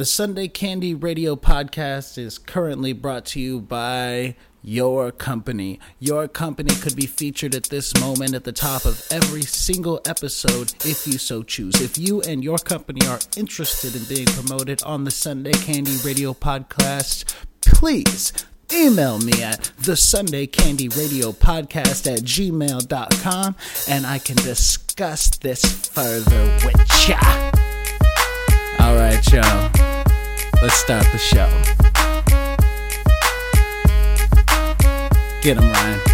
The Sunday Candy Radio podcast is currently brought to you by your company. Your company could be featured at this moment at the top of every single episode if you so choose. If you and your company are interested in being promoted on the Sunday Candy Radio podcast, please email me at the Sunday Candy Radio Podcast at gmail.com and I can discuss this further with ya. All right, y'all. Let's start the show. Get him, Ryan.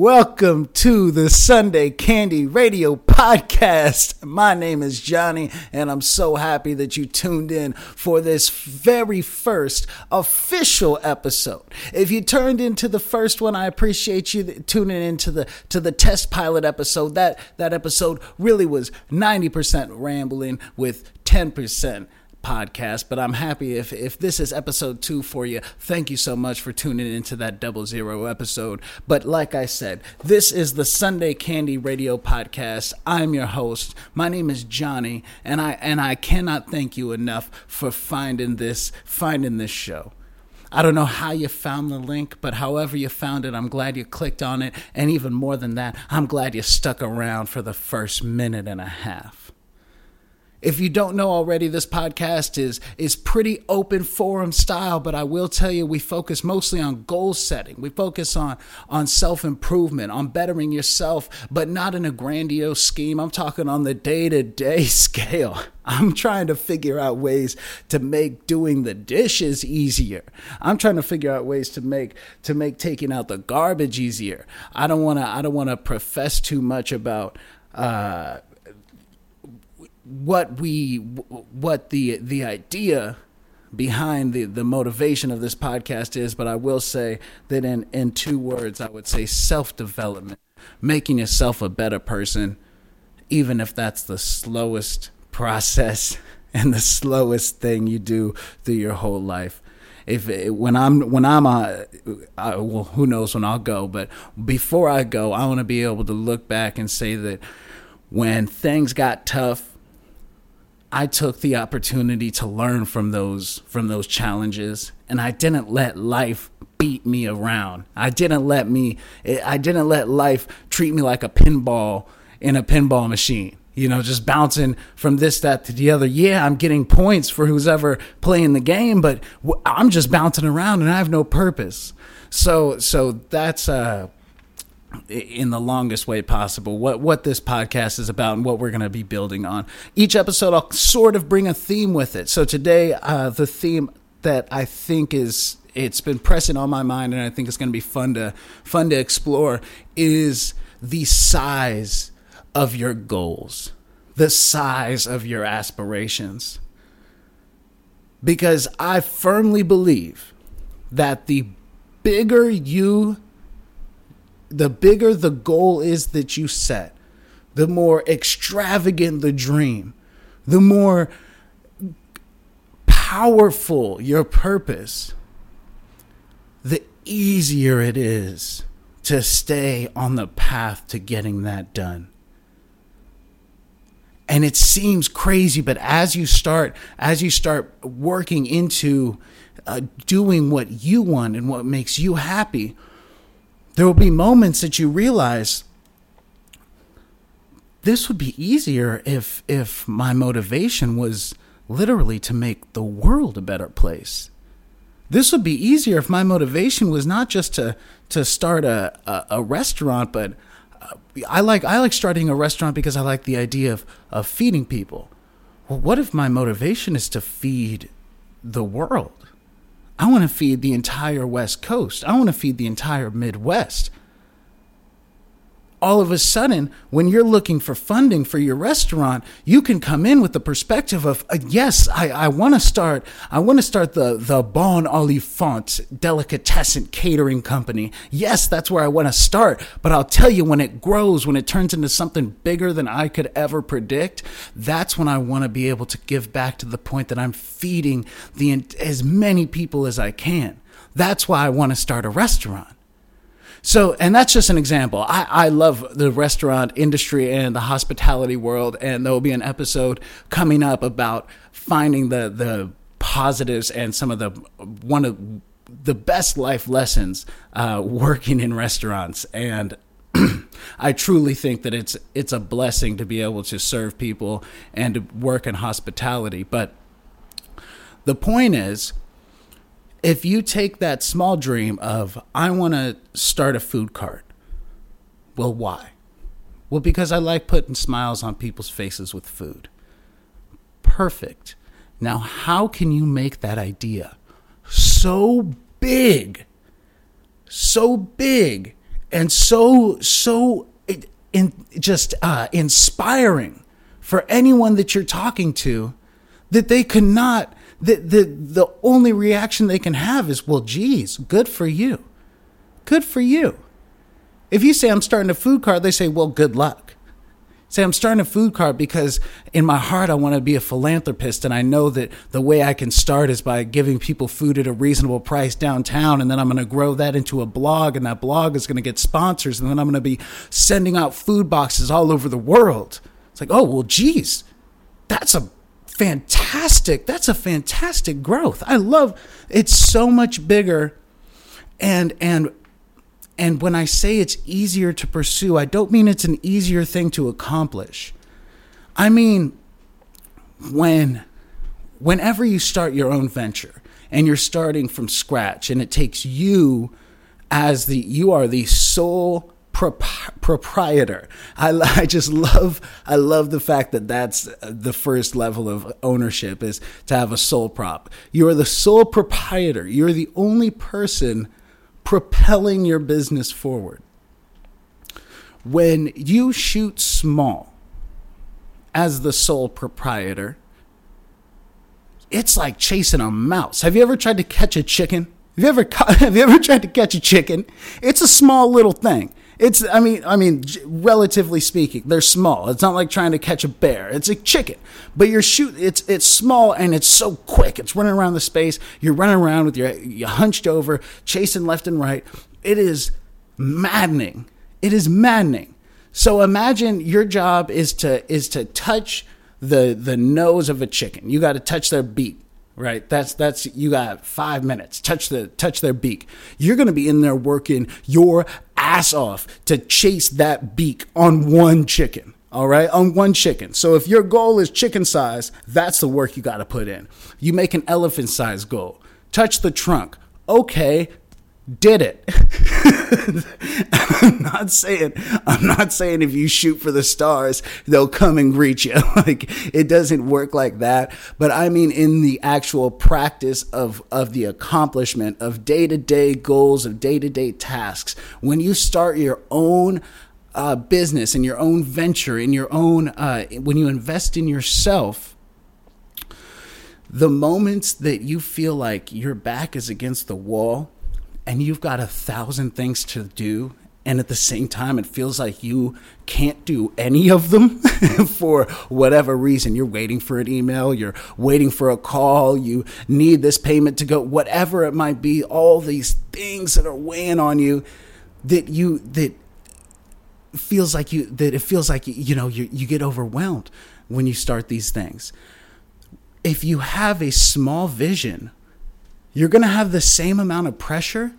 Welcome to the Sunday Candy Radio Podcast. My name is Johnny, and I'm so happy that you tuned in for this very first official episode. If you turned into the first one, I appreciate you tuning into the to the test pilot episode. That that episode really was 90% rambling with 10% podcast, but I'm happy if if this is episode 2 for you. Thank you so much for tuning into that double zero episode. But like I said, this is the Sunday Candy Radio podcast. I'm your host. My name is Johnny, and I and I cannot thank you enough for finding this finding this show. I don't know how you found the link, but however you found it, I'm glad you clicked on it. And even more than that, I'm glad you stuck around for the first minute and a half. If you don't know already, this podcast is is pretty open forum style, but I will tell you we focus mostly on goal setting. We focus on on self-improvement, on bettering yourself, but not in a grandiose scheme. I'm talking on the day-to-day scale. I'm trying to figure out ways to make doing the dishes easier. I'm trying to figure out ways to make to make taking out the garbage easier. I don't want to I don't want to profess too much about uh what we what the the idea behind the the motivation of this podcast is but I will say that in in two words I would say self-development making yourself a better person even if that's the slowest process and the slowest thing you do through your whole life. If when I'm when I'm uh, I, well who knows when I'll go but before I go I want to be able to look back and say that when things got tough I took the opportunity to learn from those from those challenges and I didn't let life beat me around. I didn't let me I didn't let life treat me like a pinball in a pinball machine. You know, just bouncing from this that to the other. Yeah, I'm getting points for who's ever playing the game, but I'm just bouncing around and I have no purpose. So so that's uh in the longest way possible what what this podcast is about and what we're going to be building on. Each episode I'll sort of bring a theme with it. So today uh, the theme that I think is it's been pressing on my mind and I think it's going to be fun to fun to explore is the size of your goals, the size of your aspirations. Because I firmly believe that the bigger you the bigger the goal is that you set, the more extravagant the dream, the more powerful your purpose, the easier it is to stay on the path to getting that done. And it seems crazy, but as you start, as you start working into uh, doing what you want and what makes you happy, there will be moments that you realize this would be easier if if my motivation was literally to make the world a better place. This would be easier if my motivation was not just to to start a a, a restaurant, but uh, I like I like starting a restaurant because I like the idea of of feeding people. Well, what if my motivation is to feed the world? I want to feed the entire West Coast. I want to feed the entire Midwest. All of a sudden, when you're looking for funding for your restaurant, you can come in with the perspective of, uh, yes, I, I want to start, I want to start the, the Bon Olifant delicatessen catering company. Yes, that's where I want to start. But I'll tell you, when it grows, when it turns into something bigger than I could ever predict, that's when I want to be able to give back to the point that I'm feeding the, as many people as I can. That's why I want to start a restaurant. So, and that's just an example. I, I love the restaurant industry and the hospitality world, and there will be an episode coming up about finding the the positives and some of the one of the best life lessons uh, working in restaurants. And I truly think that it's it's a blessing to be able to serve people and to work in hospitality. But the point is, if you take that small dream of I want to start a food cart, well, why? Well, because I like putting smiles on people's faces with food. Perfect. Now, how can you make that idea so big, so big, and so so in, just uh, inspiring for anyone that you're talking to that they cannot the, the, the only reaction they can have is, well, geez, good for you. Good for you. If you say, I'm starting a food cart, they say, well, good luck. Say, I'm starting a food cart because in my heart, I want to be a philanthropist. And I know that the way I can start is by giving people food at a reasonable price downtown. And then I'm going to grow that into a blog. And that blog is going to get sponsors. And then I'm going to be sending out food boxes all over the world. It's like, oh, well, geez, that's a fantastic. That's a fantastic growth. I love it's so much bigger and and and when I say it's easier to pursue, I don't mean it's an easier thing to accomplish. I mean when whenever you start your own venture and you're starting from scratch and it takes you as the you are the sole proprietor. I, I just love I love the fact that that's the first level of ownership is to have a sole prop. You are the sole proprietor. You're the only person propelling your business forward. When you shoot small as the sole proprietor, it's like chasing a mouse. Have you ever tried to catch a chicken? Have you ever have you ever tried to catch a chicken? It's a small little thing. It's I mean I mean relatively speaking, they're small. It's not like trying to catch a bear. It's a chicken, but you're shoot. It's it's small and it's so quick. It's running around the space. You're running around with your you hunched over, chasing left and right. It is maddening. It is maddening. So imagine your job is to is to touch the the nose of a chicken. You got to touch their beak right? That's that's you got five minutes. Touch the touch their beak. You're going to be in there working your ass off to chase that beak on one chicken all right? On one chicken. So if your goal is chicken size that's the work you got to put in. You make an elephant size goal. Touch the trunk. Okay did it. I'm not saying I'm not saying if you shoot for the stars, they'll come and greet you. like it doesn't work like that. But I mean in the actual practice of of the accomplishment of day-to-day goals, of day-to-day tasks. When you start your own uh, business and your own venture, in your own uh, when you invest in yourself, the moments that you feel like your back is against the wall and you've got a thousand things to do and at the same time it feels like you can't do any of them for whatever reason. You're waiting for an email you're waiting for a call you need this payment to go whatever it might be all these things that are weighing on you that you that feels like you that it feels like you know you, you get overwhelmed when you start these things. If you have a small vision you're going to have the same amount of pressure,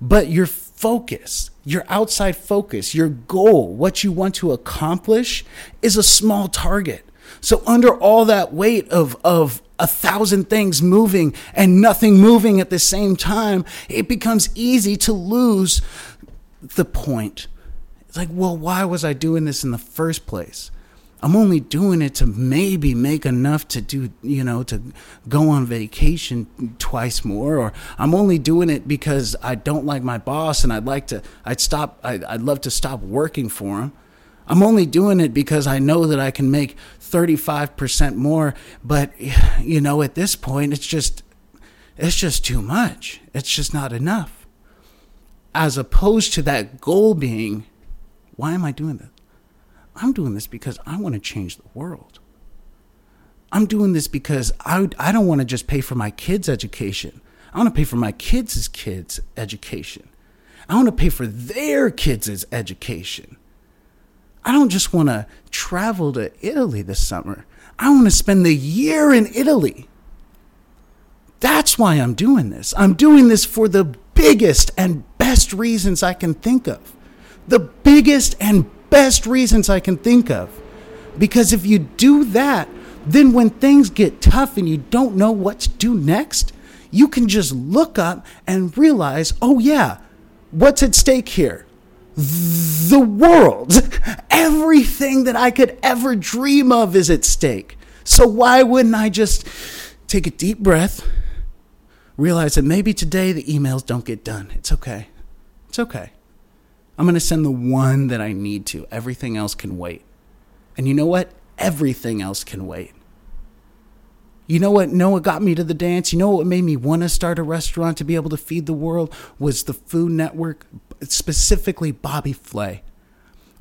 but your focus, your outside focus, your goal, what you want to accomplish is a small target. So under all that weight of, of a thousand things moving and nothing moving at the same time, it becomes easy to lose the point. It's like, well, why was I doing this in the first place? I'm only doing it to maybe make enough to do, you know, to go on vacation twice more, or I'm only doing it because I don't like my boss and I'd like to, I'd stop, I'd, I'd love to stop working for him. I'm only doing it because I know that I can make 35% more, but you know, at this point, it's just, it's just too much. It's just not enough. As opposed to that goal being, why am I doing this? I'm doing this because I want to change the world. I'm doing this because I, I don't want to just pay for my kids' education. I want to pay for my kids' kids' education. I want to pay for their kids' education. I don't just want to travel to Italy this summer. I want to spend the year in Italy. That's why I'm doing this. I'm doing this for the biggest and best reasons I can think of. The biggest and best reasons I can think of. Because if you do that, then when things get tough and you don't know what to do next, you can just look up and realize, oh, yeah, what's at stake here? The world. Everything that I could ever dream of is at stake. So why wouldn't I just take a deep breath, realize that maybe today the emails don't get done? It's okay. It's okay. I'm going to send the one that I need to. Everything else can wait. And you know what? Everything else can wait. You know what? What got me to the dance? You know what made me want to start a restaurant to be able to feed the world was the Food Network, specifically Bobby Flay.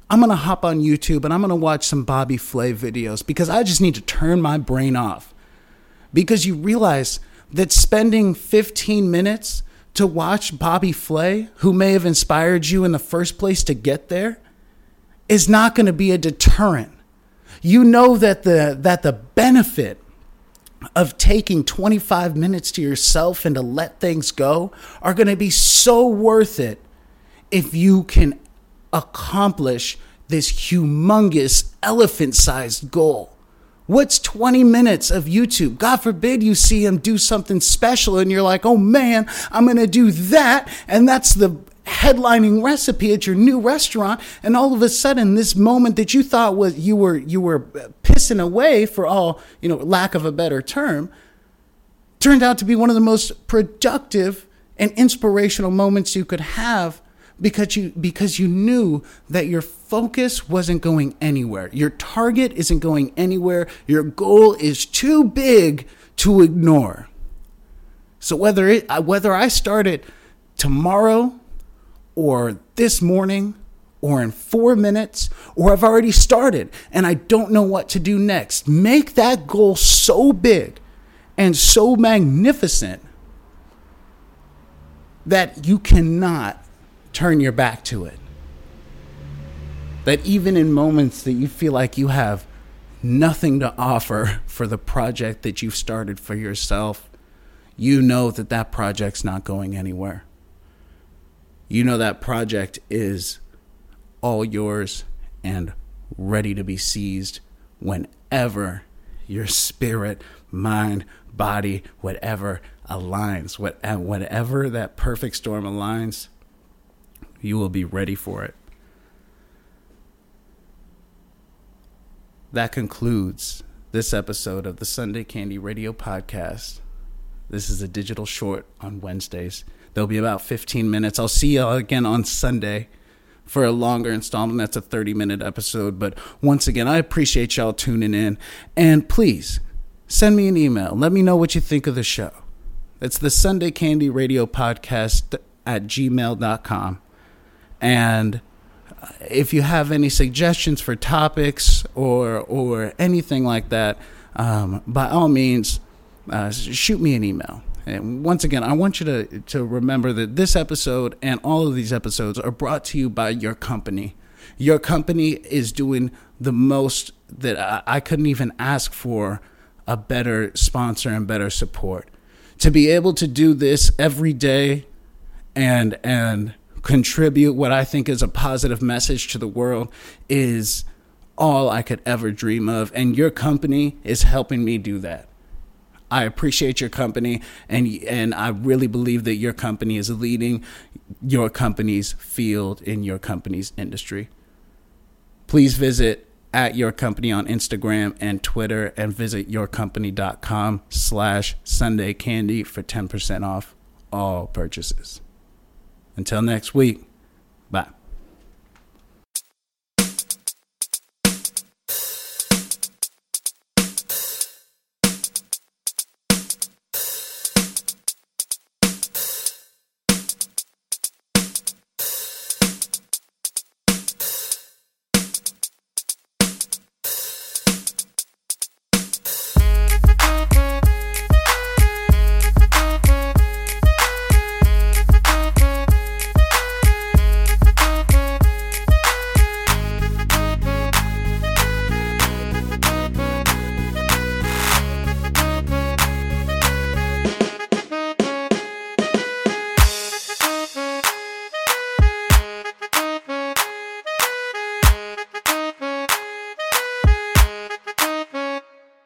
I'm going to hop on YouTube and I'm going to watch some Bobby Flay videos because I just need to turn my brain off. Because you realize that spending 15 minutes to watch Bobby Flay, who may have inspired you in the first place to get there, is not going to be a deterrent. You know that the that the benefit of taking 25 minutes to yourself and to let things go are going to be so worth it if you can accomplish this humongous elephant sized goal. What's 20 minutes of YouTube? God forbid you see him do something special and you're like, oh man, I'm going to do that. And that's the headlining recipe at your new restaurant. And all of a sudden, this moment that you thought was you were, you were pissing away for all, you know, lack of a better term, turned out to be one of the most productive and inspirational moments you could have because you because you knew that your focus wasn't going anywhere. Your target isn't going anywhere. Your goal is too big to ignore. So whether it uh, whether I start it tomorrow or this morning or in 4 minutes or I've already started and I don't know what to do next, make that goal so big and so magnificent that you cannot turn your back to it. That even in moments that you feel like you have nothing to offer for the project that you've started for yourself, you know that that project's not going anywhere. You know that project is all yours and ready to be seized whenever your spirit, mind, body, whatever aligns, whatever that perfect storm aligns, you will be ready for it. That concludes this episode of the Sunday Candy Radio Podcast. This is a digital short on Wednesdays. There'll be about 15 minutes. I'll see you all again on Sunday for a longer installment. That's a 30 minute episode. But once again, I appreciate y'all tuning in. And please send me an email. Let me know what you think of the show. It's the Sunday Candy Radio Podcast at gmail.com. And if you have any suggestions for topics or or anything like that, um, by all means, uh, shoot me an email. And once again, I want you to to remember that this episode and all of these episodes are brought to you by your company. Your company is doing the most that I, I couldn't even ask for a better sponsor and better support. To be able to do this every day and and contribute what I think is a positive message to the world is all I could ever dream of. And your company is helping me do that. I appreciate your company, and and I really believe that your company is leading your company's field in your company's industry. Please visit at your company on Instagram and Twitter and visit yourcompany.com slash Sunday Candy for 10% off all purchases. Until next week, bye.